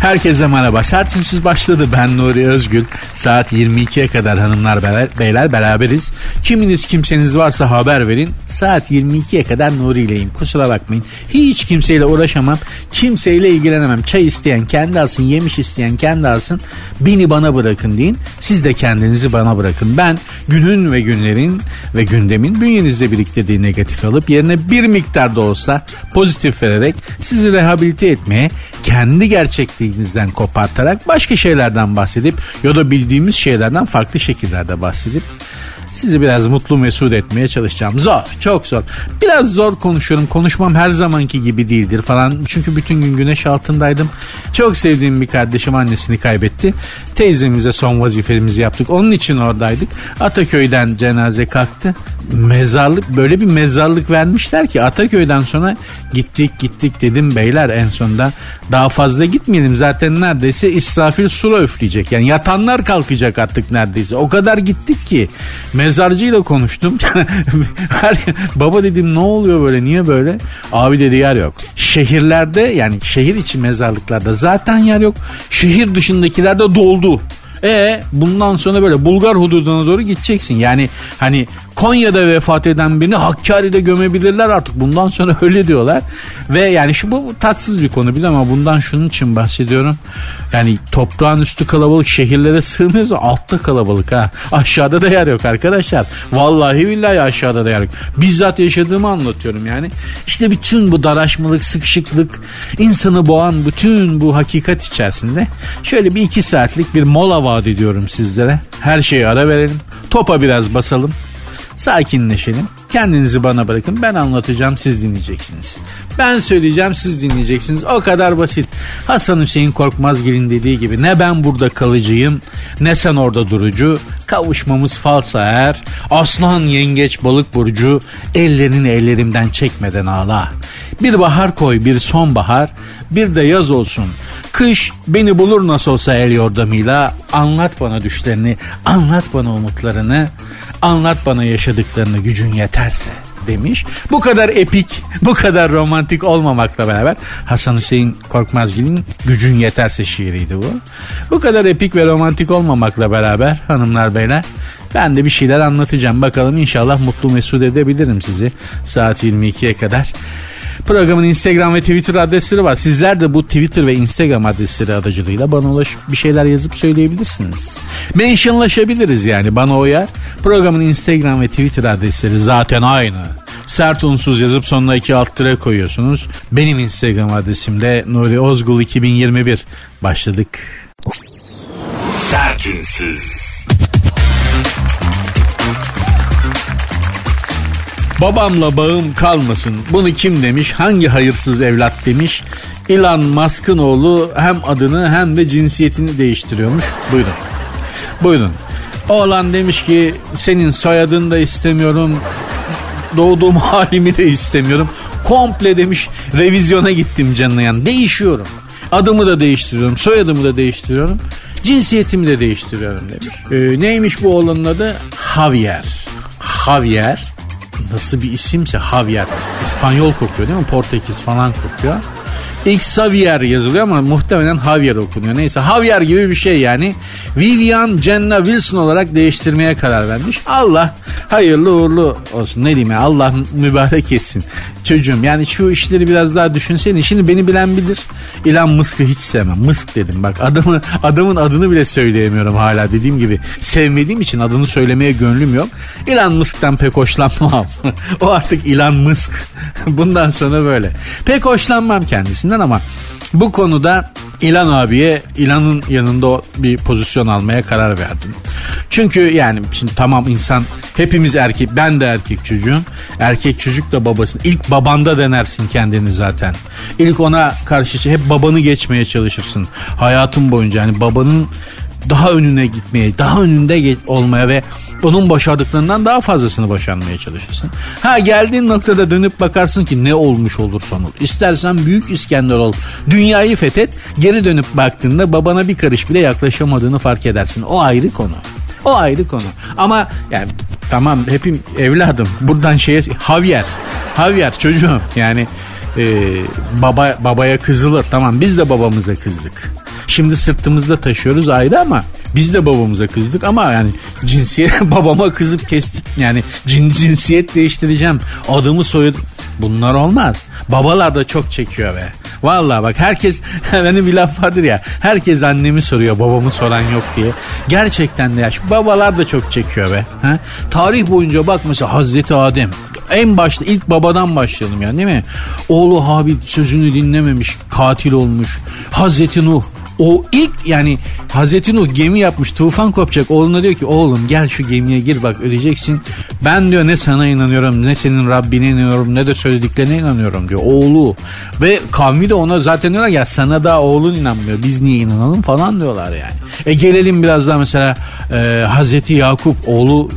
Herkese merhaba. Sert Ünsüz başladı. Ben Nuri Özgül. Saat 22'ye kadar hanımlar beyler, beyler beraberiz. Kiminiz kimseniz varsa haber verin. Saat 22'ye kadar Nuri ileyim. Kusura bakmayın. Hiç kimseyle uğraşamam. Kimseyle ilgilenemem. Çay isteyen kendi alsın. Yemiş isteyen kendi alsın. Beni bana bırakın deyin. Siz de kendinizi bana bırakın. Ben günün ve günlerin ve gündemin bünyenizde biriktirdiği negatif alıp yerine bir miktar da olsa pozitif vererek sizi rehabilite etmeye kendi gerçekliğinizden kopartarak başka şeylerden bahsedip ya da bildiğimiz şeylerden farklı şekillerde bahsedip sizi biraz mutlu mesut etmeye çalışacağım. Zor, çok zor. Biraz zor konuşuyorum. Konuşmam her zamanki gibi değildir falan. Çünkü bütün gün güneş altındaydım. Çok sevdiğim bir kardeşim annesini kaybetti. Teyzemize son vazifemizi yaptık. Onun için oradaydık. Ataköy'den cenaze kalktı. Mezarlık böyle bir mezarlık vermişler ki Ataköy'den sonra gittik gittik dedim beyler en sonunda daha fazla gitmeyelim zaten neredeyse İsrafil sura üfleyecek yani yatanlar kalkacak artık neredeyse o kadar gittik ki mezarcıyla konuştum. Her, baba dedim ne oluyor böyle? Niye böyle? Abi dedi yer yok. Şehirlerde yani şehir içi mezarlıklarda zaten yer yok. Şehir dışındakilerde doldu. E bundan sonra böyle Bulgar hududuna doğru gideceksin. Yani hani Konya'da vefat eden birini Hakkari'de gömebilirler artık. Bundan sonra öyle diyorlar. Ve yani şu bu tatsız bir konu bile ama bundan şunun için bahsediyorum. Yani toprağın üstü kalabalık şehirlere sığmıyoruz altta kalabalık ha. Aşağıda da yer yok arkadaşlar. Vallahi billahi aşağıda da yer yok. Bizzat yaşadığımı anlatıyorum yani. İşte bütün bu daraşmalık, sıkışıklık, insanı boğan bütün bu hakikat içerisinde şöyle bir iki saatlik bir mola vaat ediyorum sizlere. Her şeyi ara verelim. Topa biraz basalım. Sakinleşelim. Kendinizi bana bırakın. Ben anlatacağım siz dinleyeceksiniz. Ben söyleyeceğim siz dinleyeceksiniz. O kadar basit. Hasan Hüseyin Korkmazgil'in dediği gibi ne ben burada kalıcıyım ne sen orada durucu. Kavuşmamız falsa eğer. Aslan yengeç balık burcu ellerini ellerimden çekmeden ağla. Bir bahar koy bir sonbahar bir de yaz olsun. Kış beni bulur nasıl olsa el yordamıyla anlat bana düşlerini anlat bana umutlarını anlat bana yaşadıklarını gücün yeterse demiş. Bu kadar epik, bu kadar romantik olmamakla beraber Hasan Hüseyin Korkmazgil'in Gücün Yeterse şiiriydi bu. Bu kadar epik ve romantik olmamakla beraber hanımlar beyler ben de bir şeyler anlatacağım. Bakalım inşallah mutlu mesut edebilirim sizi saat 22'ye kadar. Programın Instagram ve Twitter adresleri var. Sizler de bu Twitter ve Instagram adresleri aracılığıyla bana ulaşıp bir şeyler yazıp söyleyebilirsiniz. Mentionlaşabiliriz yani bana uyar. Programın Instagram ve Twitter adresleri zaten aynı. Sert unsuz yazıp sonuna iki alt tire koyuyorsunuz. Benim Instagram adresim de Nuri Ozgul 2021. Başladık. Sertünsüz. Babamla bağım kalmasın. Bunu kim demiş? Hangi hayırsız evlat demiş? Elon Musk'ın oğlu hem adını hem de cinsiyetini değiştiriyormuş. Buyurun. Buyurun. Oğlan demiş ki senin soyadını da istemiyorum. Doğduğum halimi de istemiyorum. Komple demiş revizyona gittim canına yan. Değişiyorum. Adımı da değiştiriyorum. Soyadımı da değiştiriyorum. Cinsiyetimi de değiştiriyorum demiş. Ee, neymiş bu oğlanın adı? Javier. Javier nasıl bir isimse Javier. İspanyol kokuyor değil mi? Portekiz falan kokuyor. İlk Xavier yazılıyor ama muhtemelen Javier okunuyor. Neyse Javier gibi bir şey yani. Vivian Jenna Wilson olarak değiştirmeye karar vermiş. Allah hayırlı uğurlu olsun. Ne diyeyim ya Allah mübarek etsin. Çocuğum yani şu işleri biraz daha düşünsene. Şimdi beni bilen bilir. Elon Musk'ı hiç sevmem. Musk dedim bak adamı, adamın adını bile söyleyemiyorum hala dediğim gibi. Sevmediğim için adını söylemeye gönlüm yok. Elon Musk'tan pek hoşlanmam. o artık Elon Musk. Bundan sonra böyle. Pek hoşlanmam kendisinden ama bu konuda İlan abiye İlan'ın yanında bir pozisyon almaya karar verdim. Çünkü yani şimdi tamam insan hepimiz erkek ben de erkek çocuğum. Erkek çocuk da babasın. İlk babanda denersin kendini zaten. İlk ona karşı hep babanı geçmeye çalışırsın. Hayatın boyunca yani babanın daha önüne gitmeye, daha önünde olmaya ve onun başardıklarından daha fazlasını başarmaya çalışırsın. Ha geldiğin noktada dönüp bakarsın ki ne olmuş olursan ol. İstersen büyük İskender ol. Dünyayı fethet. Geri dönüp baktığında babana bir karış bile yaklaşamadığını fark edersin. O ayrı konu. O ayrı konu. Ama yani tamam hepim evladım. Buradan şeye Javier. Javier çocuğum yani e, baba babaya kızılır. Tamam biz de babamıza kızdık. Şimdi sırtımızda taşıyoruz ayrı ama biz de babamıza kızdık ama yani cinsiyet babama kızıp kestik yani cin, cinsiyet değiştireceğim adımı soyadım bunlar olmaz. Babalar da çok çekiyor be. Vallahi bak herkes benim bir laf vardır ya herkes annemi soruyor babamı soran yok diye. Gerçekten de ya şu babalar da çok çekiyor be. Ha? Tarih boyunca bak mesela Hazreti Adem en başta ilk babadan başlayalım yani değil mi? Oğlu Habil sözünü dinlememiş katil olmuş. Hazreti Nuh o ilk yani Hazreti Nuh gemi yapmış tufan kopacak oğluna diyor ki oğlum gel şu gemiye gir bak öleceksin. Ben diyor ne sana inanıyorum ne senin Rabbine inanıyorum ne de söylediklerine inanıyorum diyor oğlu. Ve kavmi de ona zaten diyorlar ya sana da oğlun inanmıyor biz niye inanalım falan diyorlar yani. E gelelim biraz daha mesela e, Hazreti Yakup oğlu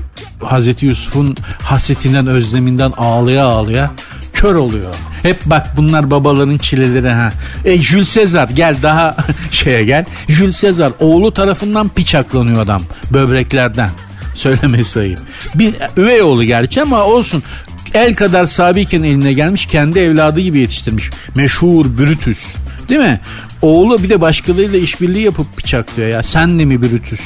Hazreti Yusuf'un hasretinden özleminden ağlaya ağlaya kör oluyor. Hep bak bunlar babaların çileleri ha. E Jules Caesar gel daha şeye gel. Jules Caesar oğlu tarafından piçaklanıyor adam böbreklerden. Söylemesi ayıp. Bir üvey oğlu gerçi ama olsun. El kadar sabiken eline gelmiş kendi evladı gibi yetiştirmiş. Meşhur Brutus. Değil mi? Oğlu bir de başkalarıyla işbirliği yapıp bıçaklıyor ya. Sen de mi Brutus?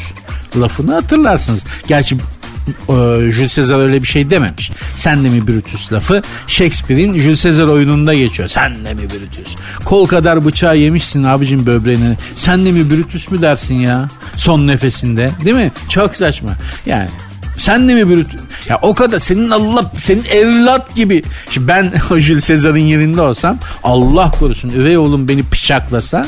Lafını hatırlarsınız. Gerçi e, Jules Caesar öyle bir şey dememiş. Sen de mi Brutus lafı Shakespeare'in Jules Caesar oyununda geçiyor. Sen de mi Brutus? Kol kadar bıçağı yemişsin abicim böbreğini. Sen de mi Brutus mu dersin ya? Son nefesinde değil mi? Çok saçma. Yani sen de mi Brutus? Ya o kadar senin Allah senin evlat gibi. Şimdi ben Jules Caesar'ın yerinde olsam Allah korusun üvey oğlum beni bıçaklasa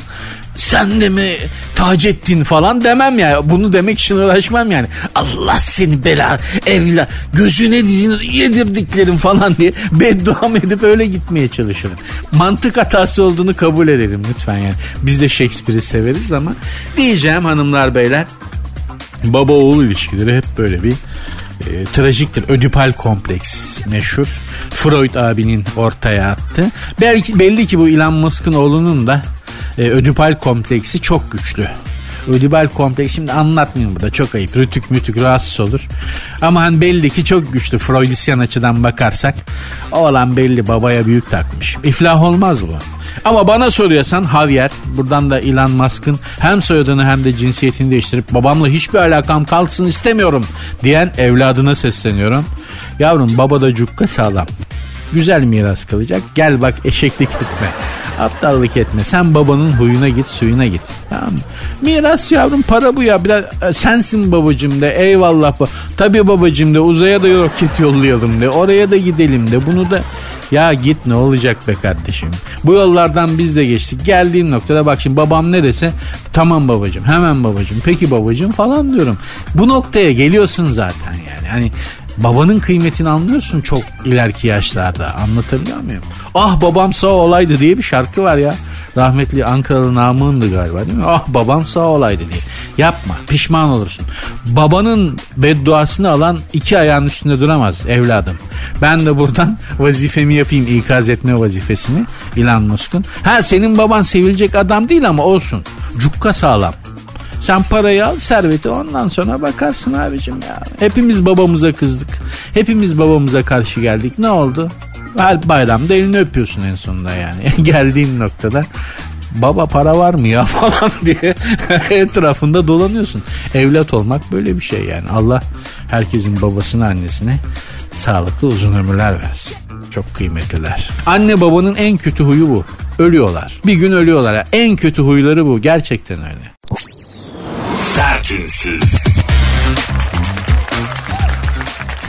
sen de mi Taceddin falan demem ya. Bunu demek için uğraşmam yani. Allah seni bela evla gözüne dizine yedirdiklerim falan diye bedduam edip öyle gitmeye çalışırım. Mantık hatası olduğunu kabul edelim lütfen yani. Biz de Shakespeare'i severiz ama diyeceğim hanımlar beyler baba oğul ilişkileri hep böyle bir e, trajiktir. Ödipal kompleks meşhur. Freud abinin ortaya attı. Belki belli ki bu Elon Musk'ın oğlunun da e, ödipal kompleksi çok güçlü. Ödipal kompleks şimdi anlatmayayım burada çok ayıp. Rütük mütük rahatsız olur. Ama hani belli ki çok güçlü. Freudisyen açıdan bakarsak oğlan belli babaya büyük takmış. İflah olmaz bu. Ama bana soruyorsan Javier buradan da Elon Musk'ın hem soyadını hem de cinsiyetini değiştirip babamla hiçbir alakam kalsın istemiyorum diyen evladına sesleniyorum. Yavrum baba da cukka sağlam. Güzel miras kalacak. Gel bak eşeklik etme. Aptallık etme. Sen babanın huyuna git suyuna git. Tamam mı? Miras yavrum para bu ya. Biraz, e, sensin babacım de eyvallah. Tabii babacım de uzaya da roket yollayalım de. Oraya da gidelim de. Bunu da ya git ne olacak be kardeşim. Bu yollardan biz de geçtik. Geldiğim noktada bak şimdi babam ne dese tamam babacım hemen babacım peki babacım falan diyorum. Bu noktaya geliyorsun zaten yani. Hani babanın kıymetini anlıyorsun çok ileriki yaşlarda. Anlatabiliyor muyum? Ah babam sağ olaydı diye bir şarkı var ya. Rahmetli Ankaralı Namık'ındı galiba değil mi? Ah babam sağ olaydı diye. Yapma pişman olursun. Babanın bedduasını alan iki ayağın üstünde duramaz evladım. Ben de buradan vazifemi yapayım ikaz etme vazifesini Elon Musk'un. Ha senin baban sevilecek adam değil ama olsun. Cukka sağlam. Sen parayı al serveti ondan sonra bakarsın abicim ya. Hepimiz babamıza kızdık. Hepimiz babamıza karşı geldik. Ne oldu? Her bayramda elini öpüyorsun en sonunda yani. Geldiğin noktada baba para var mı ya falan diye etrafında dolanıyorsun. Evlat olmak böyle bir şey yani. Allah herkesin babasını annesine sağlıklı uzun ömürler versin. Çok kıymetliler. Anne babanın en kötü huyu bu. Ölüyorlar. Bir gün ölüyorlar. En kötü huyları bu. Gerçekten öyle. Sertünsüz.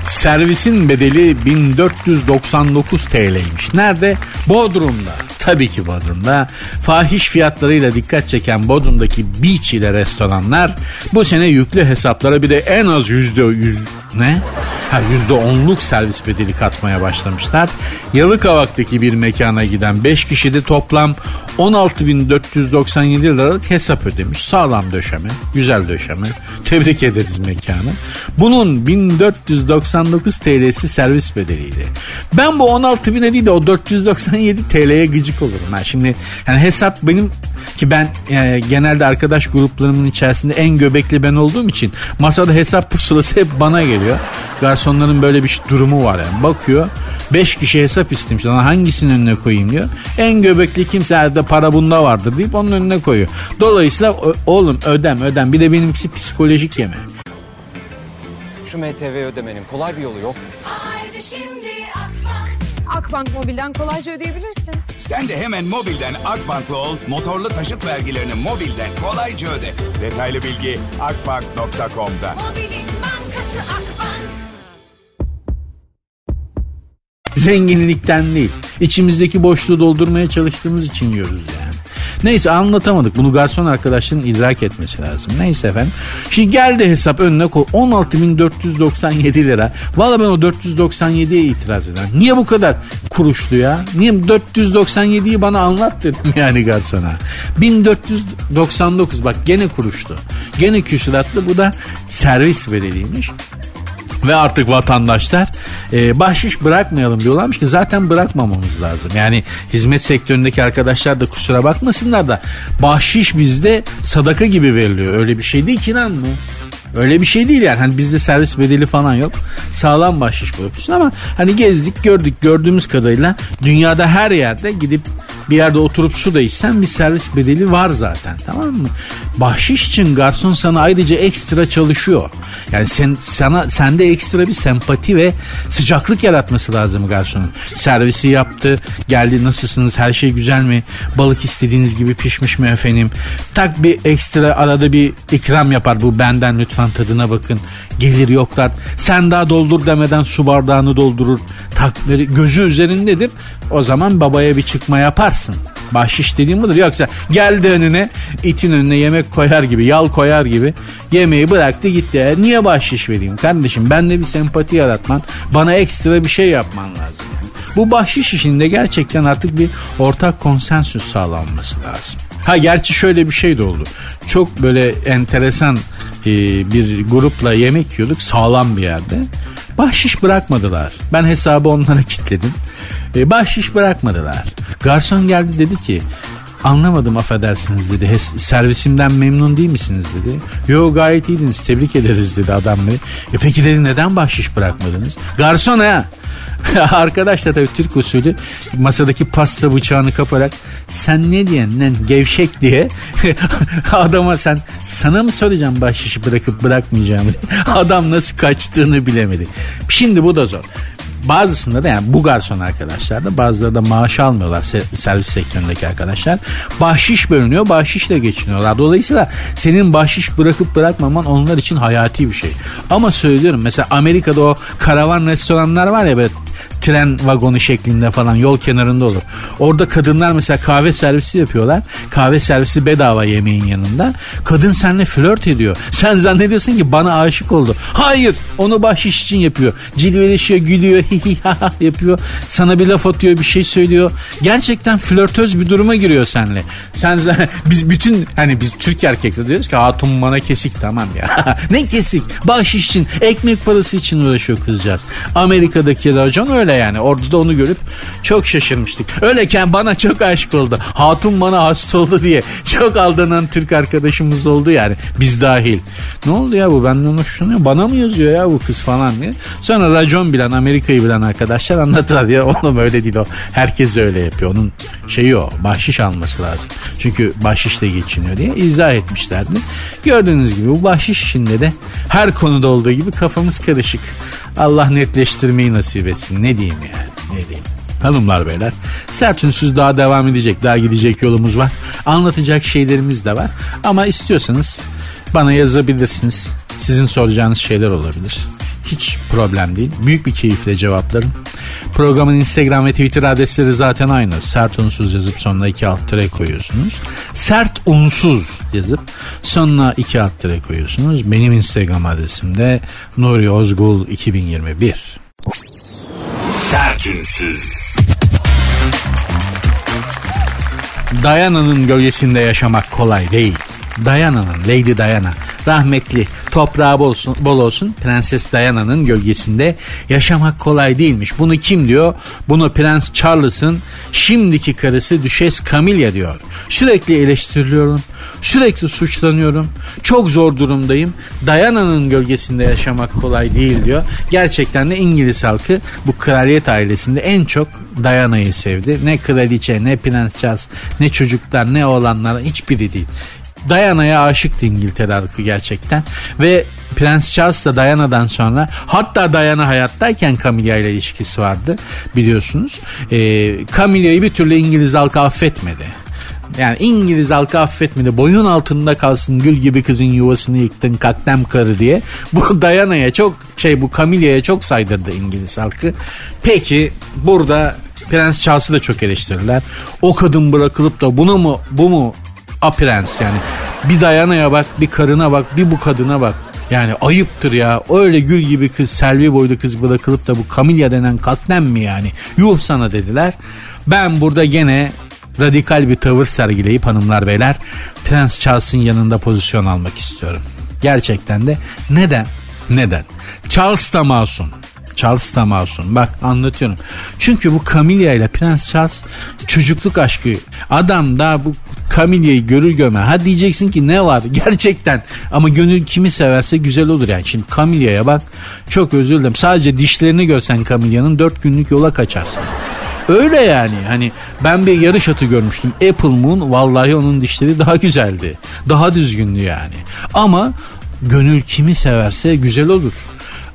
Servisin bedeli 1499 TL'ymiş. Nerede? Bodrum'da. Tabii ki Bodrum'da. Fahiş fiyatlarıyla dikkat çeken Bodrum'daki beach ile restoranlar bu sene yüklü hesaplara bir de en az yüzde yüz ne? Ha %10'luk servis bedeli katmaya başlamışlar. Yalıkavak'taki bir mekana giden 5 kişi de toplam 16.497 liralık hesap ödemiş. Sağlam döşeme, güzel döşeme. Tebrik ederiz mekanı. Bunun 1499 TL'si servis bedeliydi. Ben bu 16 bin değil de o 497 TL'ye gıcık olurum. Ben şimdi yani hesap benim ki ben e, genelde arkadaş gruplarımın içerisinde en göbekli ben olduğum için masada hesap pusulası hep bana geliyor. Garsonların böyle bir durumu var yani. Bakıyor 5 kişi hesap istemiş. Lan hangisinin önüne koyayım diyor. En göbekli kimse de para bunda vardır deyip onun önüne koyuyor. Dolayısıyla oğlum ödem ödem. Bir de benimkisi psikolojik yeme. Şu MTV ödemenin kolay bir yolu yok. Haydi şimdi Akbank. Mobil'den kolayca ödeyebilirsin. Sen de hemen mobilden Akbank'la ol, motorlu taşıt vergilerini mobilden kolayca öde. Detaylı bilgi akbank.com'da. Mobilin bankası Akbank. Zenginlikten değil. İçimizdeki boşluğu doldurmaya çalıştığımız için yiyoruz yani. Neyse anlatamadık. Bunu garson arkadaşların idrak etmesi lazım. Neyse efendim. Şimdi geldi hesap önüne koy. 16.497 lira. Valla ben o 497'ye itiraz ederim. Niye bu kadar kuruşlu ya? Niye 497'yi bana anlat dedim yani garsona. 1499 bak gene kuruşlu. Gene küsuratlı. Bu da servis bedeliymiş. Ve artık vatandaşlar e, bahşiş bırakmayalım diyorlarmış ki zaten bırakmamamız lazım. Yani hizmet sektöründeki arkadaşlar da kusura bakmasınlar da bahşiş bizde sadaka gibi veriliyor. Öyle bir şey değil ki lan mı? Öyle bir şey değil yani. Hani bizde servis bedeli falan yok. Sağlam bahşiş bırakıyorsun ama hani gezdik gördük gördüğümüz kadarıyla dünyada her yerde gidip bir yerde oturup su da içsen bir servis bedeli var zaten tamam mı? Bahşiş için garson sana ayrıca ekstra çalışıyor. Yani sen sana sende ekstra bir sempati ve sıcaklık yaratması lazım garsonun. Servisi yaptı, geldi nasılsınız, her şey güzel mi? Balık istediğiniz gibi pişmiş mi efendim? Tak bir ekstra arada bir ikram yapar bu benden lütfen tadına bakın. Gelir yoklar. Sen daha doldur demeden su bardağını doldurur. Tak gözü üzerindedir. O zaman babaya bir çıkma yaparsın. Bahşiş dediğim budur. Yoksa geldi önüne itin önüne yemek koyar gibi yal koyar gibi yemeği bıraktı gitti. E, niye bahşiş vereyim kardeşim? Ben de bir sempati yaratman bana ekstra bir şey yapman lazım. Bu bahşiş işinde gerçekten artık bir ortak konsensüs sağlanması lazım. Ha gerçi şöyle bir şey de oldu. Çok böyle enteresan e, bir grupla yemek yiyorduk sağlam bir yerde. Bahşiş bırakmadılar. Ben hesabı onlara kilitledim. E, bahşiş bırakmadılar. Garson geldi dedi ki Anlamadım affedersiniz dedi. Servisimden memnun değil misiniz dedi. Yo gayet iyiydiniz tebrik ederiz dedi adam bey. E peki dedi neden bahşiş bırakmadınız? Garson ha. Arkadaş da tabii Türk usulü masadaki pasta bıçağını kaparak sen ne diyen lan gevşek diye adama sen sana mı söyleyeceğim bahşişi bırakıp bırakmayacağımı adam nasıl kaçtığını bilemedi. Şimdi bu da zor bazısında da yani bu garson arkadaşlar da bazıları da maaş almıyorlar servis sektöründeki arkadaşlar. Bahşiş bölünüyor bahşişle geçiniyorlar. Dolayısıyla senin bahşiş bırakıp bırakmaman onlar için hayati bir şey. Ama söylüyorum mesela Amerika'da o karavan restoranlar var ya böyle tren vagonu şeklinde falan yol kenarında olur. Orada kadınlar mesela kahve servisi yapıyorlar. Kahve servisi bedava yemeğin yanında. Kadın seninle flört ediyor. Sen zannediyorsun ki bana aşık oldu. Hayır onu bahşiş için yapıyor. Cilveleşiyor gülüyor yapıyor. Sana bir laf atıyor bir şey söylüyor. Gerçekten flörtöz bir duruma giriyor seninle. Sen biz bütün hani biz Türk erkekler diyoruz ki hatun bana kesik tamam ya. ne kesik? Bahşiş için ekmek parası için uğraşıyor kızcağız. Amerika'daki racon öyle yani. Orada da onu görüp çok şaşırmıştık. Öyleken bana çok aşık oldu. Hatun bana hasta oldu diye çok aldanan Türk arkadaşımız oldu yani. Biz dahil. Ne oldu ya bu benden hoşlanıyor. Bana mı yazıyor ya bu kız falan diye. Sonra racon bilen Amerika'yı bilen arkadaşlar anlattılar ya oğlum öyle değil o. Herkes öyle yapıyor. Onun şeyi o. Bahşiş alması lazım. Çünkü bahşişle geçiniyor diye izah etmişlerdi. Gördüğünüz gibi bu bahşiş işinde de her konuda olduğu gibi kafamız karışık. Allah netleştirmeyi nasip etsin. Ne diyeyim yani ne diyeyim. Hanımlar beyler sert ünsüz daha devam edecek daha gidecek yolumuz var. Anlatacak şeylerimiz de var. Ama istiyorsanız bana yazabilirsiniz. Sizin soracağınız şeyler olabilir. Hiç problem değil. Büyük bir keyifle cevaplarım. Programın Instagram ve Twitter adresleri zaten aynı. Sert unsuz yazıp sonuna iki alt tere koyuyorsunuz. Sert unsuz yazıp sonuna iki alt tere koyuyorsunuz. Benim Instagram adresim de Nuri Ozgul 2021. Sertünsüz. Diana'nın gölgesinde yaşamak kolay değil. Diana'nın, Lady Diana, rahmetli toprağı bol olsun, bol olsun Prenses Diana'nın gölgesinde yaşamak kolay değilmiş. Bunu kim diyor? Bunu Prens Charles'ın şimdiki karısı Düşes Camilla diyor. Sürekli eleştiriliyorum, sürekli suçlanıyorum, çok zor durumdayım. Diana'nın gölgesinde yaşamak kolay değil diyor. Gerçekten de İngiliz halkı bu kraliyet ailesinde en çok Diana'yı sevdi. Ne kraliçe, ne Prens Charles, ne çocuklar, ne oğlanlar hiçbiri değil. Diana'ya aşıktı İngiltere halkı gerçekten. Ve Prens Charles da Diana'dan sonra hatta Diana hayattayken Camilla ile ilişkisi vardı biliyorsunuz. Ee, Camilla'yı bir türlü İngiliz halkı affetmedi. Yani İngiliz halkı affetmedi. Boyun altında kalsın gül gibi kızın yuvasını yıktın kaktem karı diye. Bu Diana'ya çok şey bu Camilla'ya çok saydırdı İngiliz halkı. Peki burada Prens Charles'ı da çok eleştirirler. O kadın bırakılıp da buna mı bu mu a prens yani. Bir Diana'ya bak bir karına bak bir bu kadına bak. Yani ayıptır ya. Öyle gül gibi kız, selvi boylu kız bırakılıp da bu Camilla denen katnem mi yani? Yuh sana dediler. Ben burada gene radikal bir tavır sergileyip hanımlar beyler Prens Charles'ın yanında pozisyon almak istiyorum. Gerçekten de neden? Neden? Charles da masum. Charles da masum. Bak anlatıyorum. Çünkü bu Camilla ile Prens Charles çocukluk aşkı. Adam da bu Camilla'yı görür görme. Ha diyeceksin ki ne var gerçekten. Ama gönül kimi severse güzel olur yani. Şimdi Camilla'ya bak çok özür dilerim. Sadece dişlerini görsen Camilla'nın dört günlük yola kaçarsın. Öyle yani hani ben bir yarış atı görmüştüm. Apple Moon vallahi onun dişleri daha güzeldi. Daha düzgündü yani. Ama gönül kimi severse güzel olur.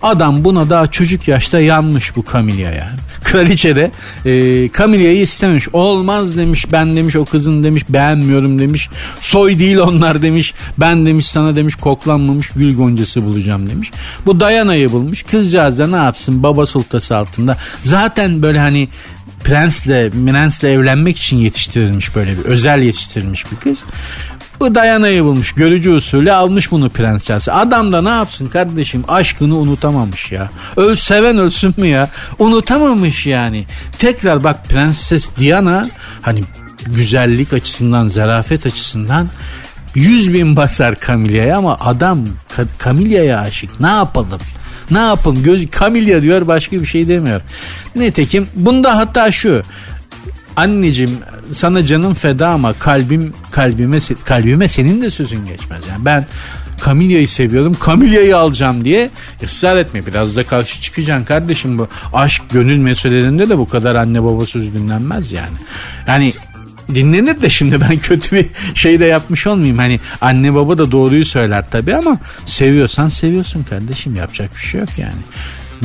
Adam buna daha çocuk yaşta yanmış bu Camilla'ya. Kraliçe de e, Camilla'yı istememiş. Olmaz demiş ben demiş o kızın demiş beğenmiyorum demiş. Soy değil onlar demiş. Ben demiş sana demiş koklanmamış gül goncası bulacağım demiş. Bu Diana'yı bulmuş. Kızcağız da ne yapsın baba sultası altında. Zaten böyle hani prensle, prensle evlenmek için yetiştirilmiş böyle bir özel yetiştirilmiş bir kız. Bu Dayana'yı bulmuş. Görücü usulü almış bunu Prens Charles. Adam da ne yapsın kardeşim? Aşkını unutamamış ya. Öl seven ölsün mü ya? Unutamamış yani. Tekrar bak Prenses Diana hani güzellik açısından, zarafet açısından yüz bin basar Camilla'ya ama adam Camilla'ya aşık. Ne yapalım? Ne yapalım? Göz Camilla diyor başka bir şey demiyor. Nitekim bunda hatta şu anneciğim sana canım feda ama kalbim kalbime kalbime senin de sözün geçmez. Yani ben Camilla'yı seviyorum. Camilla'yı alacağım diye ısrar etme. Biraz da karşı çıkacaksın kardeşim bu. Aşk gönül meselelerinde de bu kadar anne baba sözü dinlenmez yani. Yani dinlenir de şimdi ben kötü bir şey de yapmış olmayayım. Hani anne baba da doğruyu söyler tabii ama seviyorsan seviyorsun kardeşim yapacak bir şey yok yani.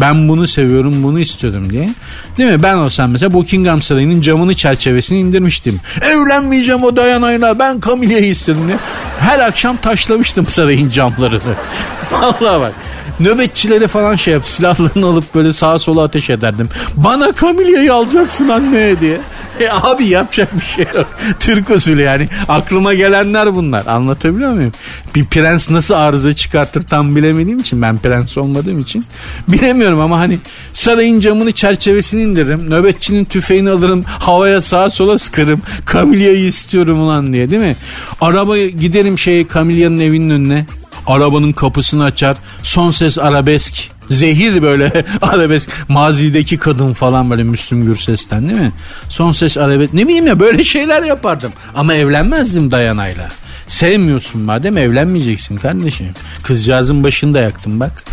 Ben bunu seviyorum bunu istiyorum diye. Değil mi? Ben olsam mesela Buckingham Sarayı'nın camını çerçevesini indirmiştim. Evlenmeyeceğim o Diana'yla ben Camilla'yı istedim diye. Her akşam taşlamıştım sarayın camlarını. Vallahi bak. Nöbetçileri falan şey yap silahlarını alıp böyle sağa sola ateş ederdim. Bana Camilla'yı alacaksın anne diye. E abi yapacak bir şey yok. Türk usulü yani. Aklıma gelenler bunlar. Anlatabiliyor muyum? Bir prens nasıl arıza çıkartır tam bilemediğim için. Ben prens olmadığım için. Bilemiyorum ama hani sarayın camını çerçevesini indiririm. Nöbetçinin tüfeğini alırım. Havaya sağa sola sıkarım. Camilla'yı istiyorum ulan diye değil mi? Araba giderim şey Camilla'nın evinin önüne. Arabanın kapısını açar. Son ses arabesk Zehir böyle arabesk. Mazideki kadın falan böyle Müslüm Gürses'ten değil mi? Son ses arabesk. Ne bileyim ya böyle şeyler yapardım. Ama evlenmezdim Dayana'yla. Sevmiyorsun madem evlenmeyeceksin kardeşim. Kızcağızın başını da yaktım bak.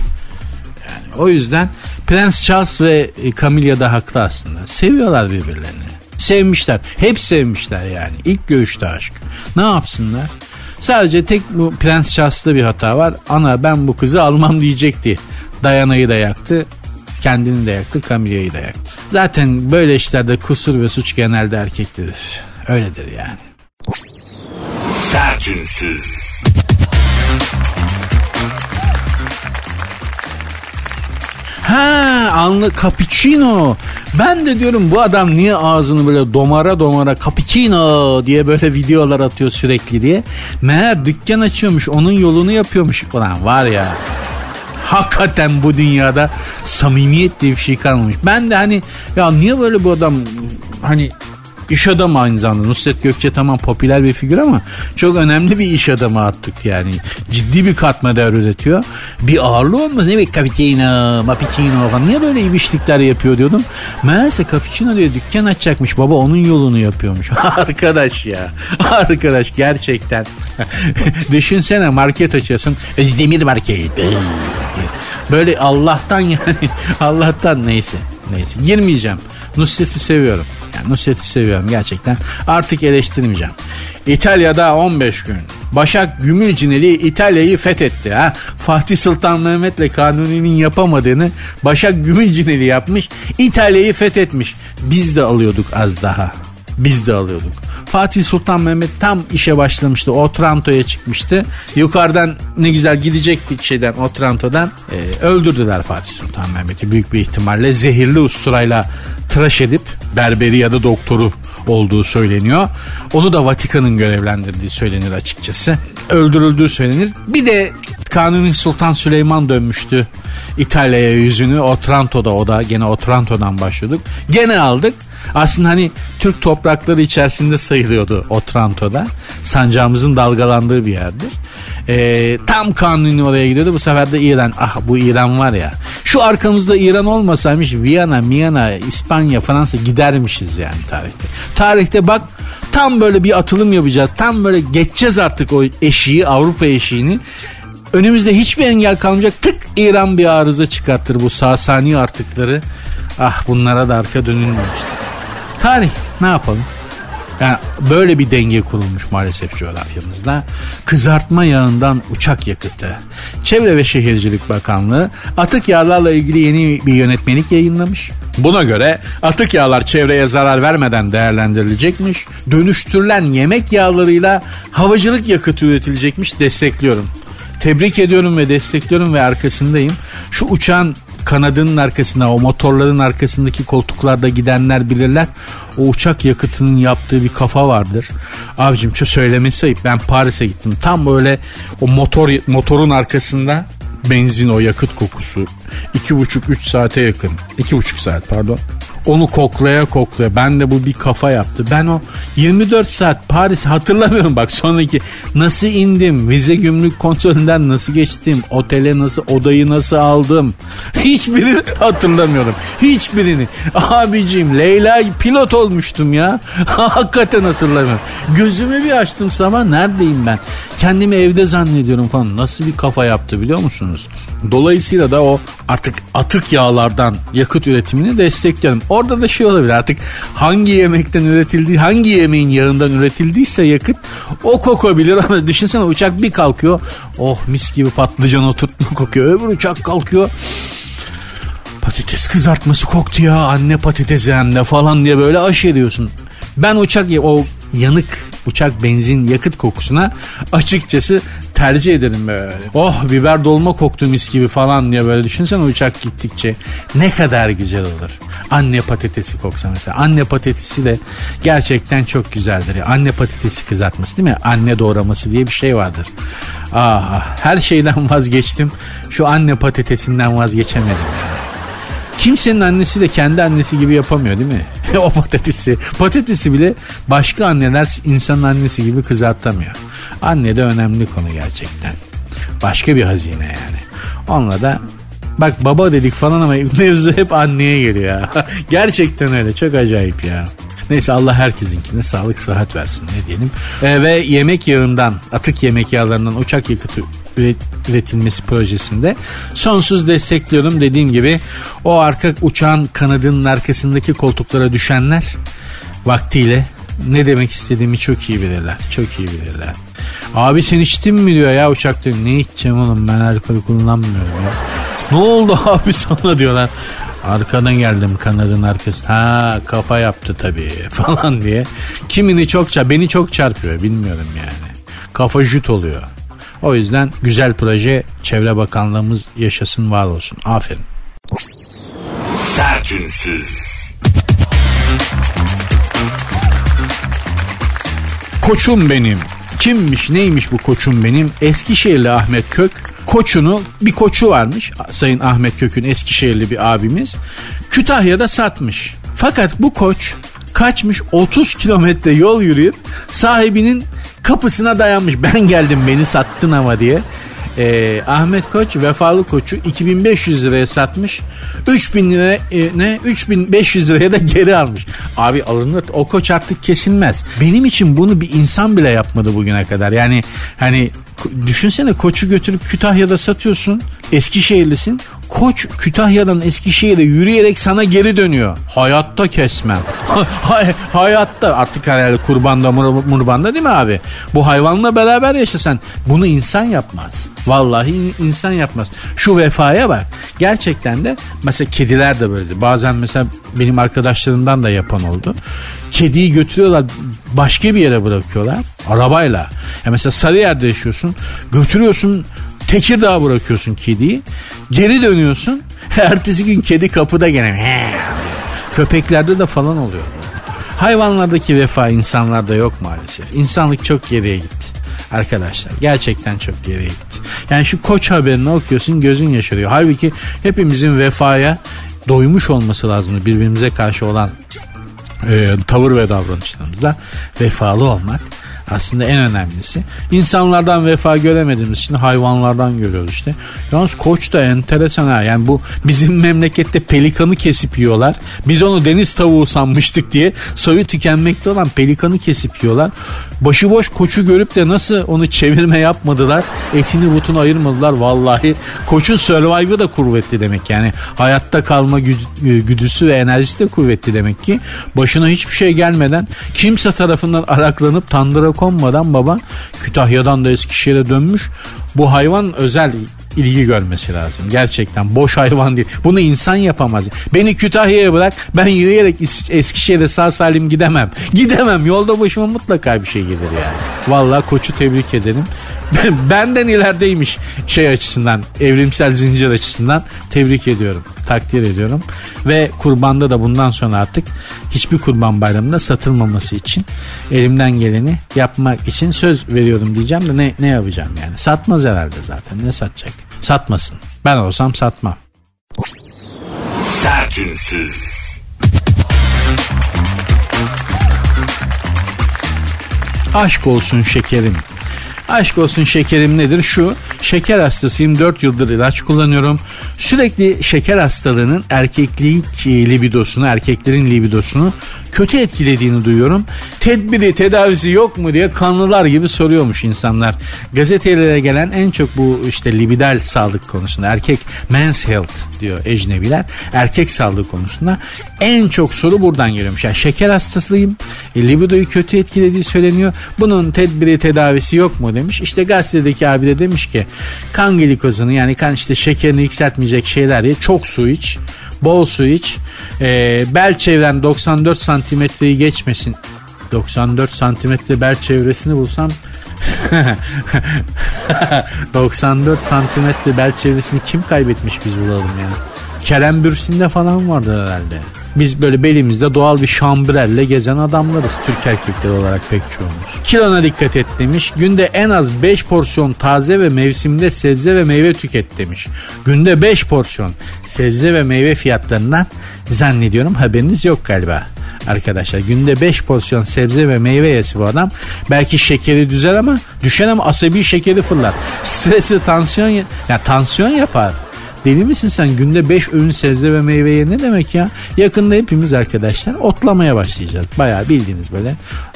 Yani o yüzden Prens Charles ve Camilla da haklı aslında. Seviyorlar birbirlerini. Sevmişler. Hep sevmişler yani. İlk görüşte aşk. Ne yapsınlar? Sadece tek bu Prens Charles'ta bir hata var. Ana ben bu kızı almam diyecekti. Dayana'yı da yaktı. Kendini de yaktı. Camilla'yı da yaktı. Zaten böyle işlerde kusur ve suç genelde erkektedir. Öyledir yani. Sertünsüz. Ha anlı cappuccino. Ben de diyorum bu adam niye ağzını böyle domara domara cappuccino diye böyle videolar atıyor sürekli diye. Meğer dükkan açıyormuş onun yolunu yapıyormuş. Ulan var ya hakikaten bu dünyada samimiyet diye bir şey kalmamış. Ben de hani ya niye böyle bu adam hani iş adamı aynı zamanda. Nusret Gökçe tamam popüler bir figür ama çok önemli bir iş adamı attık yani. Ciddi bir katma değer üretiyor. Bir ağırlığı olmaz. Ne bir cappuccino, mappuccino falan. Niye böyle ibişlikler yapıyor diyordum. Meğerse cappuccino diye dükkan açacakmış. Baba onun yolunu yapıyormuş. arkadaş ya. Arkadaş gerçekten. Düşünsene market açıyorsun. Demir market. Böyle Allah'tan yani. Allah'tan neyse. Neyse girmeyeceğim. Nusret'i seviyorum. Yani Nusret'i seviyorum gerçekten. Artık eleştirmeyeceğim. İtalya'da 15 gün. Başak Gümülcineli İtalya'yı fethetti. Ha? Fatih Sultan Mehmet'le Kanuni'nin yapamadığını Başak Gümülcineli yapmış. İtalya'yı fethetmiş. Biz de alıyorduk az daha. Biz de alıyorduk. Fatih Sultan Mehmet tam işe başlamıştı. Otranto'ya çıkmıştı. Yukarıdan ne güzel gidecektik şeyden Otranto'dan. Ee, öldürdüler Fatih Sultan Mehmet'i büyük bir ihtimalle. Zehirli usturayla tıraş edip berberi ya da doktoru olduğu söyleniyor. Onu da Vatikan'ın görevlendirdiği söylenir açıkçası. Öldürüldüğü söylenir. Bir de Kanuni Sultan Süleyman dönmüştü İtalya'ya yüzünü. Otranto'da o da gene Otranto'dan başlıyorduk. Gene aldık. Aslında hani Türk toprakları içerisinde sayılıyordu Otranto'da. Sancağımızın dalgalandığı bir yerdir. Ee, tam kanuni oraya gidiyordu. Bu sefer de İran. Ah bu İran var ya. Şu arkamızda İran olmasaymış Viyana, Miyana, İspanya, Fransa gidermişiz yani tarihte. Tarihte bak tam böyle bir atılım yapacağız. Tam böyle geçeceğiz artık o eşiği Avrupa eşiğini. Önümüzde hiçbir engel kalmayacak. Tık İran bir arıza çıkartır bu Sasani artıkları. Ah bunlara da arka dönülmemiştir. Tarih ne yapalım? Yani böyle bir denge kurulmuş maalesef coğrafyamızda. Kızartma yağından uçak yakıtı. Çevre ve Şehircilik Bakanlığı atık yağlarla ilgili yeni bir yönetmelik yayınlamış. Buna göre atık yağlar çevreye zarar vermeden değerlendirilecekmiş. Dönüştürülen yemek yağlarıyla havacılık yakıtı üretilecekmiş destekliyorum. Tebrik ediyorum ve destekliyorum ve arkasındayım. Şu uçağın kanadının arkasında o motorların arkasındaki koltuklarda gidenler bilirler. O uçak yakıtının yaptığı bir kafa vardır. Abicim şu söylemesi ayıp ben Paris'e gittim. Tam böyle o motor motorun arkasında benzin o yakıt kokusu. İki buçuk üç saate yakın. iki buçuk saat pardon. Onu koklaya koklaya. Ben de bu bir kafa yaptı. Ben o 24 saat Paris hatırlamıyorum bak sonraki nasıl indim, vize gümrük kontrolünden nasıl geçtim, otele nasıl, odayı nasıl aldım. Hiçbirini hatırlamıyorum. Hiçbirini. Abicim Leyla pilot olmuştum ya. Hakikaten hatırlamıyorum. Gözümü bir açtım sabah neredeyim ben? Kendimi evde zannediyorum falan. Nasıl bir kafa yaptı biliyor musunuz? Dolayısıyla da o artık atık yağlardan yakıt üretimini destekliyorum. Orada da şey olabilir artık hangi yemekten üretildiği, hangi yemeğin yağından üretildiyse yakıt o kokabilir ama düşünsene uçak bir kalkıyor. Oh mis gibi patlıcan oturtma kokuyor. Öbür uçak kalkıyor patates kızartması koktu ya anne patatesi hem falan diye böyle aş ediyorsun. Ben uçak o yanık uçak benzin yakıt kokusuna açıkçası tercih ederim böyle. Oh biber dolma koktu mis gibi falan diye böyle düşünsen uçak gittikçe ne kadar güzel olur. Anne patatesi koksa mesela. Anne patatesi de gerçekten çok güzeldir. Anne patatesi kızartması değil mi? Anne doğraması diye bir şey vardır. Ah, her şeyden vazgeçtim. Şu anne patatesinden vazgeçemedim. Yani. Kimsenin annesi de kendi annesi gibi yapamıyor değil mi? o patatesi. Patatesi bile başka anneler insanın annesi gibi kızartamıyor. Anne de önemli konu gerçekten. Başka bir hazine yani. Onunla da bak baba dedik falan ama mevzu hep anneye geliyor gerçekten öyle çok acayip ya. Neyse Allah herkesinkine sağlık sıhhat versin ne diyelim. Ee, ve yemek yağından, atık yemek yağlarından uçak yakıtı üretilmesi projesinde sonsuz destekliyorum dediğim gibi o arka uçağın kanadının arkasındaki koltuklara düşenler vaktiyle ne demek istediğimi çok iyi bilirler. Çok iyi bilirler. Abi sen içtin mi diyor ya uçakta. Ne içeceğim oğlum ben alkol kullanmıyorum ya. Ne oldu abi sana diyorlar. Arkadan geldim kanadın arkası. Ha kafa yaptı tabii falan diye. Kimini çok çarpıyor. Beni çok çarpıyor bilmiyorum yani. Kafa jüt oluyor. O yüzden güzel proje Çevre Bakanlığımız yaşasın var olsun. Aferin. Sertünsüz. Koçum benim. Kimmiş neymiş bu koçum benim? Eskişehirli Ahmet Kök koçunu bir koçu varmış Sayın Ahmet Kök'ün Eskişehirli bir abimiz. Kütahya'da satmış. Fakat bu koç kaçmış 30 kilometre yol yürüyüp sahibinin kapısına dayanmış. Ben geldim beni sattın ama diye. Ee, Ahmet Koç vefalı koçu 2500 liraya satmış. 3000 lira e, ne 3500 liraya da geri almış. Abi alınır o koç artık kesilmez. Benim için bunu bir insan bile yapmadı bugüne kadar. Yani hani düşünsene koçu götürüp Kütahya'da satıyorsun. Eskişehirlisin. Koç Kütahya'dan Eskişehir'e yürüyerek sana geri dönüyor. Hayatta kesmem. hayatta artık herhalde kurbanda murbanda değil mi abi? Bu hayvanla beraber yaşasan bunu insan yapmaz. Vallahi insan yapmaz. Şu vefaya bak. Gerçekten de mesela kediler de böyledir. Bazen mesela benim arkadaşlarımdan da yapan oldu. Kediyi götürüyorlar başka bir yere bırakıyorlar arabayla. Ya mesela Sarıyer'de yaşıyorsun. Götürüyorsun Tekirdağ'a bırakıyorsun kediyi. Geri dönüyorsun. Ertesi gün kedi kapıda gene. Köpeklerde de falan oluyor. Hayvanlardaki vefa insanlarda yok maalesef. İnsanlık çok geriye gitti. Arkadaşlar gerçekten çok geriye gitti. Yani şu koç haberini okuyorsun gözün yaşarıyor. Halbuki hepimizin vefaya doymuş olması lazım birbirimize karşı olan e, tavır ve davranışlarımızda vefalı olmak aslında en önemlisi. İnsanlardan vefa göremediğimiz için hayvanlardan görüyoruz işte. Yalnız koç da enteresan ha. Yani bu bizim memlekette pelikanı kesip yiyorlar. Biz onu deniz tavuğu sanmıştık diye soyu tükenmekte olan pelikanı kesip yiyorlar. Başıboş koçu görüp de nasıl onu çevirme yapmadılar. Etini butunu ayırmadılar vallahi. Koçun survive'ı da kuvvetli demek yani. Hayatta kalma güdüsü ve enerjisi de kuvvetli demek ki. Başına hiçbir şey gelmeden kimse tarafından araklanıp tandıra konmadan baba Kütahya'dan da Eskişehir'e dönmüş. Bu hayvan özel ilgi görmesi lazım. Gerçekten boş hayvan değil. Bunu insan yapamaz. Beni Kütahya'ya bırak ben yürüyerek Eskişehir'e sağ salim gidemem. Gidemem. Yolda başıma mutlaka bir şey gelir yani. Vallahi koçu tebrik ederim. Benden ilerideymiş şey açısından evrimsel zincir açısından tebrik ediyorum. Takdir ediyorum. Ve kurbanda da bundan sonra artık hiçbir kurban bayramında satılmaması için elimden geleni yapmak için söz veriyorum diyeceğim de ne, ne yapacağım yani. Satmaz herhalde zaten ne satacak. Satmasın. Ben olsam satmam. Sertünsüz. Aşk olsun şekerim. Aşk olsun şekerim nedir? Şu şeker hastasıyım 4 yıldır ilaç kullanıyorum. Sürekli şeker hastalığının erkeklik libidosunu, erkeklerin libidosunu kötü etkilediğini duyuyorum. Tedbiri, tedavisi yok mu diye kanlılar gibi soruyormuş insanlar. Gazetelere gelen en çok bu işte libidal sağlık konusunda erkek men's health diyor ecnebiler. Erkek sağlığı konusunda en çok soru buradan geliyormuş. Yani şeker hastasıyım. E, libidoyu kötü etkilediği söyleniyor. Bunun tedbiri, tedavisi yok mu demiş. İşte gazetedeki abi de demiş ki kan glikozunu yani kan işte şekerini yükseltmeyecek şeyler ye. Çok su iç. Bol su iç. E, bel çevren 94 santimetreyi geçmesin. 94 santimetre bel çevresini bulsam 94 santimetre bel çevresini kim kaybetmiş biz bulalım ya. Kerem Bürsin'de falan vardı herhalde. Biz böyle belimizde doğal bir şambrelle gezen adamlarız. Türk erkekleri olarak pek çoğumuz. Kilona dikkat et demiş. Günde en az 5 porsiyon taze ve mevsimde sebze ve meyve tüket demiş. Günde 5 porsiyon sebze ve meyve fiyatlarından zannediyorum haberiniz yok galiba arkadaşlar. Günde 5 porsiyon sebze ve meyve yesi bu adam. Belki şekeri düzel ama düşen ama asabi şekeri fırlar. Stresi tansiyon ya yani tansiyon yapar. Deli misin sen? Günde 5 öğün sebze ve meyveye ne demek ya? Yakında hepimiz arkadaşlar otlamaya başlayacağız. Bayağı bildiğiniz böyle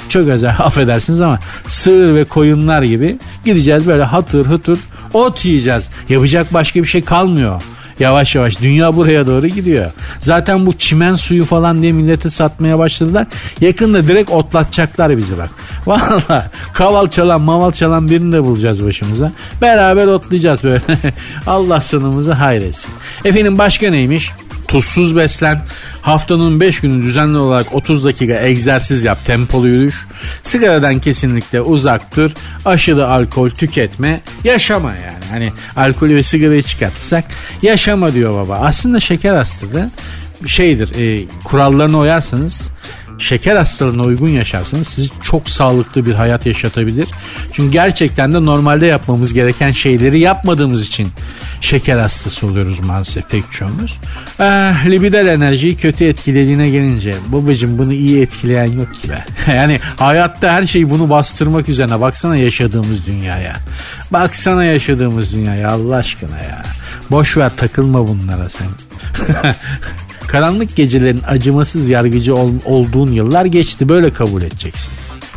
çok özel affedersiniz ama sığır ve koyunlar gibi gideceğiz böyle hatır hıtır ot yiyeceğiz. Yapacak başka bir şey kalmıyor. Yavaş yavaş dünya buraya doğru gidiyor. Zaten bu çimen suyu falan diye millete satmaya başladılar. Yakında direkt otlatacaklar bizi bak. Valla kaval çalan maval çalan birini de bulacağız başımıza. Beraber otlayacağız böyle. Allah sonumuzu hayretsin. Efendim başka neymiş? Tuzsuz beslen. Haftanın 5 günü düzenli olarak 30 dakika egzersiz yap. Tempolu yürüyüş. Sigaradan kesinlikle uzak dur. Aşırı alkol tüketme. Yaşama yani. Hani alkolü ve sigarayı çıkartırsak yaşama diyor baba. Aslında şeker hastalığı şeydir e, kurallarına uyarsanız şeker hastalığına uygun yaşarsanız sizi çok sağlıklı bir hayat yaşatabilir. Çünkü gerçekten de normalde yapmamız gereken şeyleri yapmadığımız için şeker hastası oluyoruz maalesef pek çoğumuz. Ah, libidal enerjiyi kötü etkilediğine gelince babacım bunu iyi etkileyen yok ki be. yani hayatta her şey bunu bastırmak üzerine baksana yaşadığımız dünyaya. Baksana yaşadığımız dünyaya Allah aşkına ya. Boş ver takılma bunlara sen. Karanlık gecelerin acımasız yargıcı ol, olduğun yıllar geçti böyle kabul edeceksin.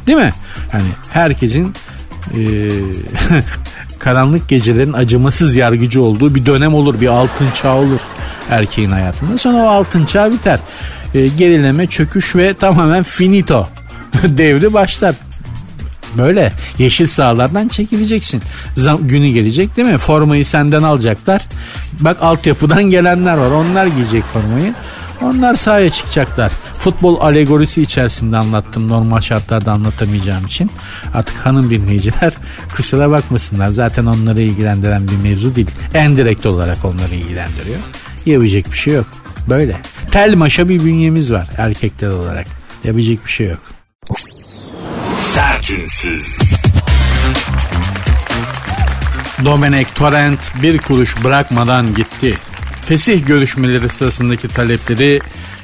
Değil mi? Hani herkesin e, karanlık gecelerin acımasız yargıcı olduğu bir dönem olur. Bir altın çağ olur erkeğin hayatında. Sonra o altın çağ biter. E, gerileme, çöküş ve tamamen finito devri başlar. Böyle yeşil sahalardan çekileceksin. Zam, günü gelecek değil mi? Formayı senden alacaklar. Bak altyapıdan gelenler var. Onlar giyecek formayı. Onlar sahaya çıkacaklar. Futbol alegorisi içerisinde anlattım normal şartlarda anlatamayacağım için. Artık hanım dinleyiciler kusura bakmasınlar. Zaten onları ilgilendiren bir mevzu değil. En direkt olarak onları ilgilendiriyor. Yapacak bir şey yok. Böyle. Tel maşa bir bünyemiz var erkekler olarak. Yapacak bir şey yok. Sertünsüz. Domenek Torrent bir kuruş bırakmadan gitti. Fesih görüşmeleri sırasındaki talepleri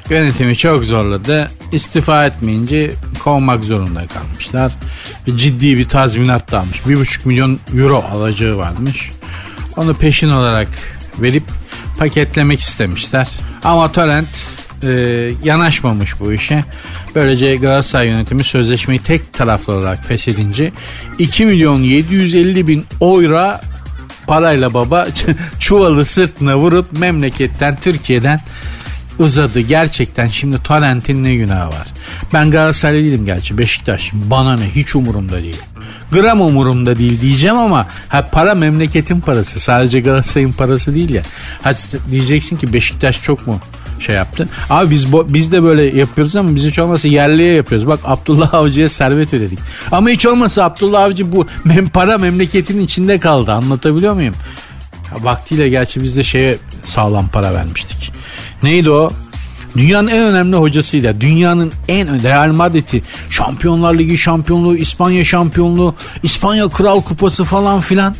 yönetimi çok zorladı. İstifa etmeyince kovmak zorunda kalmışlar. Ciddi bir tazminat da almış. 1,5 milyon euro alacağı varmış. Onu peşin olarak verip paketlemek istemişler. Ama Torrent e, yanaşmamış bu işe. Böylece Galatasaray yönetimi sözleşmeyi tek taraflı olarak feshedince 2 milyon 750 bin euro parayla baba çuvalı sırtına vurup memleketten Türkiye'den uzadı. Gerçekten şimdi Torrent'in ne günahı var? Ben Galatasaraylı değilim gerçi Beşiktaş. Bana ne hiç umurumda değil. Gram umurumda değil diyeceğim ama ha, para memleketin parası. Sadece Galatasaray'ın parası değil ya. Hadi diyeceksin ki Beşiktaş çok mu şey yaptı. Abi biz biz de böyle yapıyoruz ama biz hiç olmasa yerliye yapıyoruz. Bak Abdullah Avcı'ya servet ödedik. Ama hiç olmasa Abdullah Avcı bu mem para memleketin içinde kaldı. Anlatabiliyor muyum? Ya, vaktiyle gerçi biz de şeye sağlam para vermiştik. Neydi o? Dünyanın en önemli hocasıyla dünyanın en Real Madrid'i Şampiyonlar Ligi şampiyonluğu, İspanya şampiyonluğu, İspanya Kral Kupası falan filan.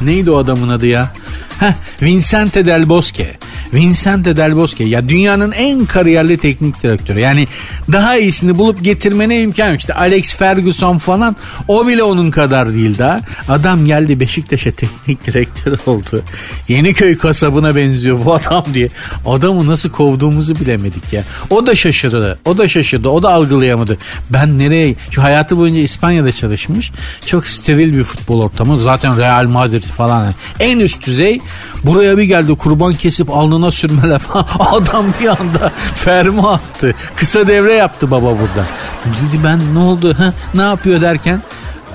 Neydi o adamın adı ya? Heh, Vincente Del Bosque. Vincente Del Bosque ya dünyanın en kariyerli teknik direktörü. Yani daha iyisini bulup getirmene imkan yok. İşte Alex Ferguson falan o bile onun kadar değil daha. Adam geldi Beşiktaş'a teknik direktör oldu. Yeniköy kasabına benziyor bu adam diye. Adamı nasıl kovduğumuzu bilemedik ya. O da şaşırdı. O da şaşırdı. O da algılayamadı. Ben nereye? Şu hayatı boyunca İspanya'da çalışmış. Çok steril bir futbol ortamı. Zaten Real Madrid falan. En üst düzey. Buraya bir geldi kurban kesip alnına sürmeler falan. Adam bir anda ferma attı. Kısa devre yaptı baba burada. Dedi ben ne oldu? Ha? Ne yapıyor derken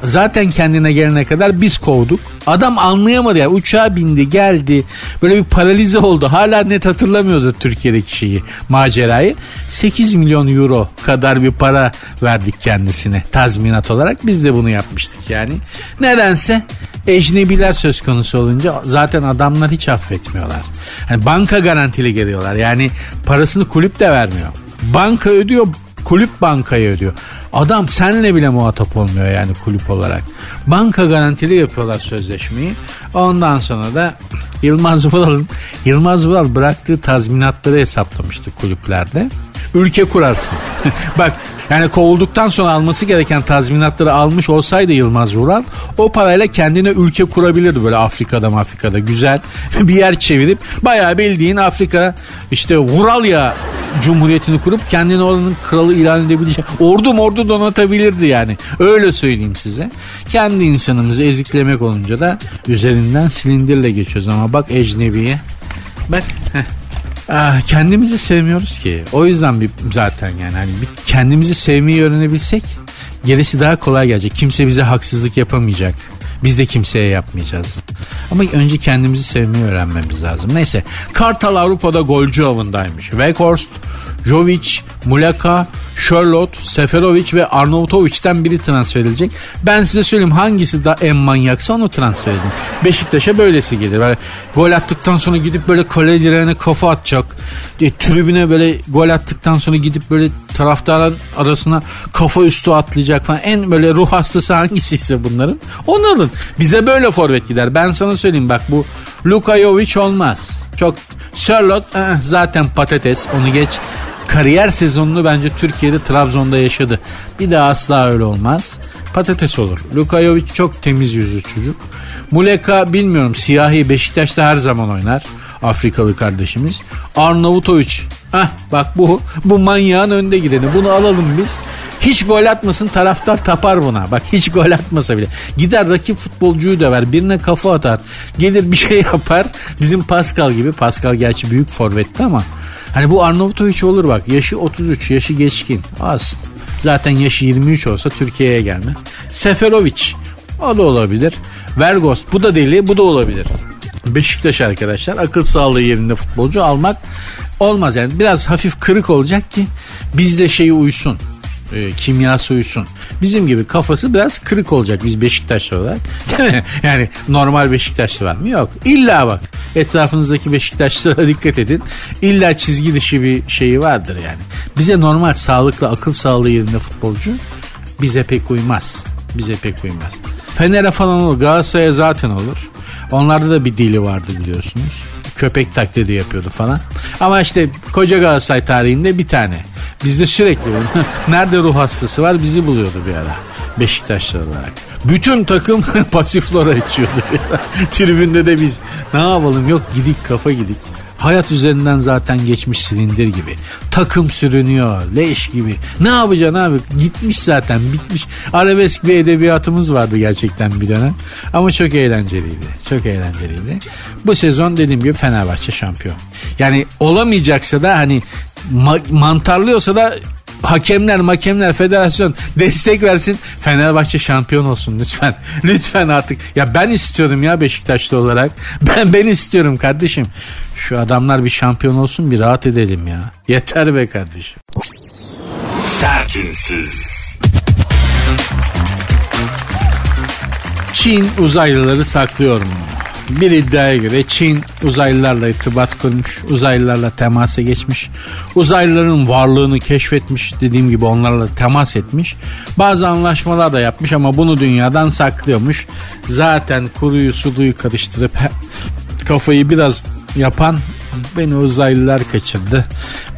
zaten kendine gelene kadar biz kovduk. Adam anlayamadı ya. Yani. Uçağa bindi geldi. Böyle bir paralize oldu. Hala net hatırlamıyoruz Türkiye'deki şeyi macerayı. 8 milyon euro kadar bir para verdik kendisine tazminat olarak. Biz de bunu yapmıştık yani. Nedense ecnebiler söz konusu olunca zaten adamlar hiç affetmiyorlar. Yani banka garantili geliyorlar. Yani parasını kulüp de vermiyor. Banka ödüyor kulüp bankaya ödüyor. Adam senle bile muhatap olmuyor yani kulüp olarak. Banka garantili yapıyorlar sözleşmeyi. Ondan sonra da Yılmaz Vural'ın Yılmaz Vural bıraktığı tazminatları hesaplamıştı kulüplerde. Ülke kurarsın. Bak yani kovulduktan sonra alması gereken tazminatları almış olsaydı Yılmaz Vural o parayla kendine ülke kurabilirdi böyle Afrika'da Afrika'da güzel bir yer çevirip bayağı bildiğin Afrika işte Vuralya Cumhuriyeti'ni kurup kendini oranın kralı ilan edebilecek ordu mordu donatabilirdi yani öyle söyleyeyim size. Kendi insanımızı eziklemek olunca da üzerinden silindirle geçiyoruz ama bak ecnebiye bak heh. Ah, kendimizi sevmiyoruz ki. O yüzden bir zaten yani hani bir kendimizi sevmeyi öğrenebilsek gerisi daha kolay gelecek. Kimse bize haksızlık yapamayacak. Biz de kimseye yapmayacağız. Ama önce kendimizi sevmeyi öğrenmemiz lazım. Neyse Kartal Avrupa'da golcü avındaymış. Weghorst Jovic, Muleka, Charlotte, Seferovic ve Arnavutovic'ten biri transfer edilecek. Ben size söyleyeyim hangisi da en manyaksa onu transfer edin. Beşiktaş'a böylesi gelir. Böyle gol attıktan sonra gidip böyle kale direğine kafa atacak. E, tribüne böyle gol attıktan sonra gidip böyle taraftarlar arasına kafa üstü atlayacak falan. En böyle ruh hastası hangisiyse bunların onu alın. Bize böyle forvet gider. Ben sana söyleyeyim bak bu Luka Jovic olmaz. Çok Charlotte eh, zaten patates onu geç kariyer sezonunu bence Türkiye'de Trabzon'da yaşadı. Bir daha asla öyle olmaz. Patates olur. Luka Jovic çok temiz yüzlü çocuk. Muleka bilmiyorum siyahi Beşiktaş'ta her zaman oynar. Afrikalı kardeşimiz. Arnavutovic. Heh bak bu bu manyağın önde gideni. Bunu alalım biz. Hiç gol atmasın taraftar tapar buna. Bak hiç gol atmasa bile. Gider rakip futbolcuyu döver. Birine kafa atar. Gelir bir şey yapar. Bizim Pascal gibi. Pascal gerçi büyük forvetti ama. Hani bu Arnavutovic olur bak. Yaşı 33. Yaşı geçkin. Az. Zaten yaşı 23 olsa Türkiye'ye gelmez. Seferovic. O da olabilir. Vergos. Bu da deli. Bu da olabilir. Beşiktaş arkadaşlar akıl sağlığı yerinde futbolcu almak olmaz yani biraz hafif kırık olacak ki bizde şeyi uysun e, kimyası uysun. Bizim gibi kafası biraz kırık olacak biz Beşiktaşlı olarak. yani normal Beşiktaşlı var mı? Yok. İlla bak etrafınızdaki Beşiktaşlılara dikkat edin. İlla çizgi dışı bir şeyi vardır yani. Bize normal sağlıklı akıl sağlığı yerinde futbolcu bize pek uymaz. Bize pek uymaz. Fener'e falan olur. Galatasaray'a zaten olur. Onlarda da bir dili vardı biliyorsunuz. Köpek taklidi yapıyordu falan. Ama işte koca Galatasaray tarihinde bir tane. Bizde sürekli nerede ruh hastası var bizi buluyordu bir ara. Beşiktaşlı olarak. Bütün takım pasif flora içiyordu. Tribünde de biz ne yapalım yok gidik kafa gidik. Hayat üzerinden zaten geçmiş silindir gibi. Takım sürünüyor leş gibi. Ne yapacaksın abi? Gitmiş zaten bitmiş. Arabesk bir edebiyatımız vardı gerçekten bir dönem. Ama çok eğlenceliydi. Çok eğlenceliydi. Bu sezon dediğim gibi Fenerbahçe şampiyon. Yani olamayacaksa da hani ma- mantarlıyorsa da hakemler makemler federasyon destek versin. Fenerbahçe şampiyon olsun lütfen. Lütfen artık. Ya ben istiyorum ya Beşiktaşlı olarak. Ben ben istiyorum kardeşim. Şu adamlar bir şampiyon olsun bir rahat edelim ya. Yeter be kardeşim. Sertünsüz. Çin uzaylıları saklıyor mu? Bir iddiaya göre Çin uzaylılarla irtibat kurmuş, uzaylılarla temasa geçmiş, uzaylıların varlığını keşfetmiş, dediğim gibi onlarla temas etmiş. Bazı anlaşmalar da yapmış ama bunu dünyadan saklıyormuş. Zaten kuruyu suluyu karıştırıp kafayı biraz yapan beni uzaylılar kaçırdı.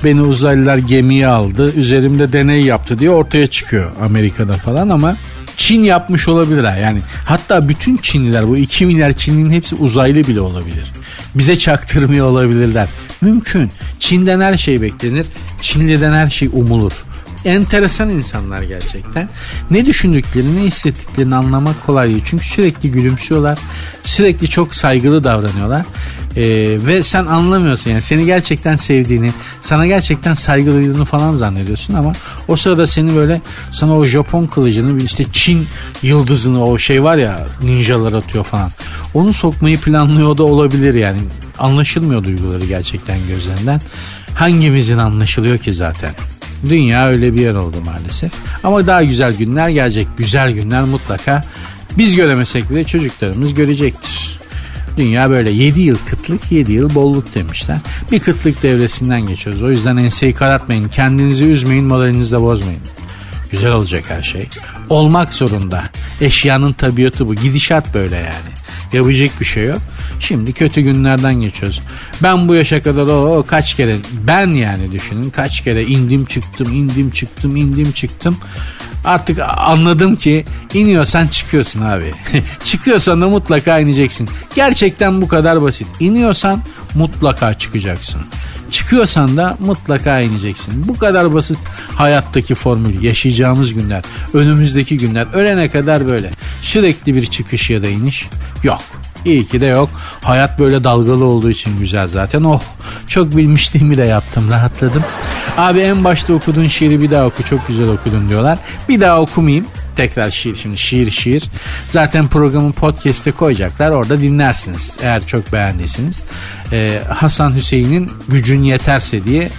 Beni uzaylılar gemiye aldı. Üzerimde deney yaptı diye ortaya çıkıyor Amerika'da falan ama Çin yapmış olabilir ha. Yani hatta bütün Çinliler bu 2 milyar Çinlinin hepsi uzaylı bile olabilir. Bize çaktırmıyor olabilirler. Mümkün. Çin'den her şey beklenir. Çinli'den her şey umulur. Enteresan insanlar gerçekten. Ne düşündüklerini, ne hissettiklerini anlamak kolay değil. Çünkü sürekli gülümsüyorlar. Sürekli çok saygılı davranıyorlar. Ee, ve sen anlamıyorsun yani seni gerçekten sevdiğini, sana gerçekten saygı duyduğunu falan zannediyorsun ama o sırada seni böyle sana o Japon kılıcını işte Çin yıldızını o şey var ya ninjalar atıyor falan. Onu sokmayı planlıyor da olabilir yani. Anlaşılmıyor duyguları gerçekten gözlerinden. Hangimizin anlaşılıyor ki zaten? Dünya öyle bir yer oldu maalesef. Ama daha güzel günler gelecek. Güzel günler mutlaka biz göremesek bile çocuklarımız görecektir. Dünya böyle 7 yıl kıtlık 7 yıl bolluk demişler. Bir kıtlık devresinden geçiyoruz. O yüzden enseyi karartmayın. Kendinizi üzmeyin moralinizi de bozmayın. Güzel olacak her şey. Olmak zorunda. Eşyanın tabiatı bu. Gidişat böyle yani. Yapacak bir şey yok. Şimdi kötü günlerden geçiyoruz. Ben bu yaşa kadar o, o kaç kere ben yani düşünün kaç kere indim çıktım indim çıktım indim çıktım. Artık anladım ki iniyorsan çıkıyorsun abi. Çıkıyorsan da mutlaka ineceksin. Gerçekten bu kadar basit. İniyorsan mutlaka çıkacaksın. Çıkıyorsan da mutlaka ineceksin. Bu kadar basit hayattaki formül. Yaşayacağımız günler, önümüzdeki günler, ölene kadar böyle. Sürekli bir çıkış ya da iniş yok. İyi ki de yok. Hayat böyle dalgalı olduğu için güzel zaten. Oh çok bilmişliğimi de yaptım rahatladım. Abi en başta okuduğun şiiri bir daha oku çok güzel okudun diyorlar. Bir daha okumayayım. Tekrar şiir şimdi şiir şiir. Zaten programın podcast'e koyacaklar orada dinlersiniz eğer çok beğendiyseniz. Ee, Hasan Hüseyin'in gücün yeterse diye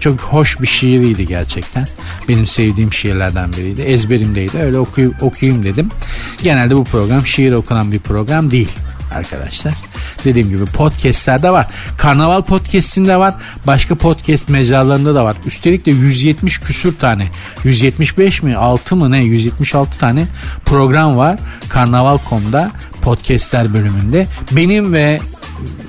Çok hoş bir şiiriydi gerçekten. Benim sevdiğim şiirlerden biriydi. Ezberimdeydi. Öyle okuy okuyayım dedim. Genelde bu program şiir okunan bir program değil arkadaşlar. Dediğim gibi podcastlerde var. Karnaval podcastinde var. Başka podcast mecralarında da var. Üstelik de 170 küsür tane. 175 mi 6 mı ne 176 tane program var. Karnaval.com'da podcastler bölümünde. Benim ve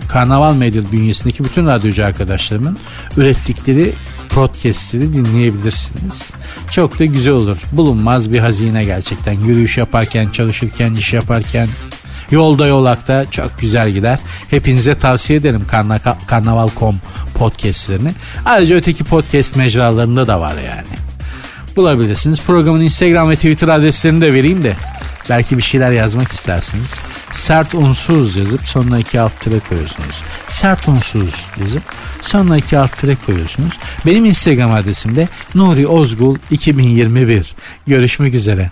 Karnaval Medya bünyesindeki bütün radyocu arkadaşlarımın ürettikleri podcastleri dinleyebilirsiniz. Çok da güzel olur. Bulunmaz bir hazine gerçekten. Yürüyüş yaparken, çalışırken, iş yaparken, Yolda yolakta çok güzel gider. Hepinize tavsiye ederim Karna Karnaval.com podcastlerini. Ayrıca öteki podcast mecralarında da var yani. Bulabilirsiniz. Programın Instagram ve Twitter adreslerini de vereyim de belki bir şeyler yazmak istersiniz. Sert unsuz yazıp sonuna iki alt tire koyuyorsunuz. Sert unsuz yazıp sonuna iki alt tire koyuyorsunuz. Benim Instagram adresim de Nuri Ozgul 2021. Görüşmek üzere.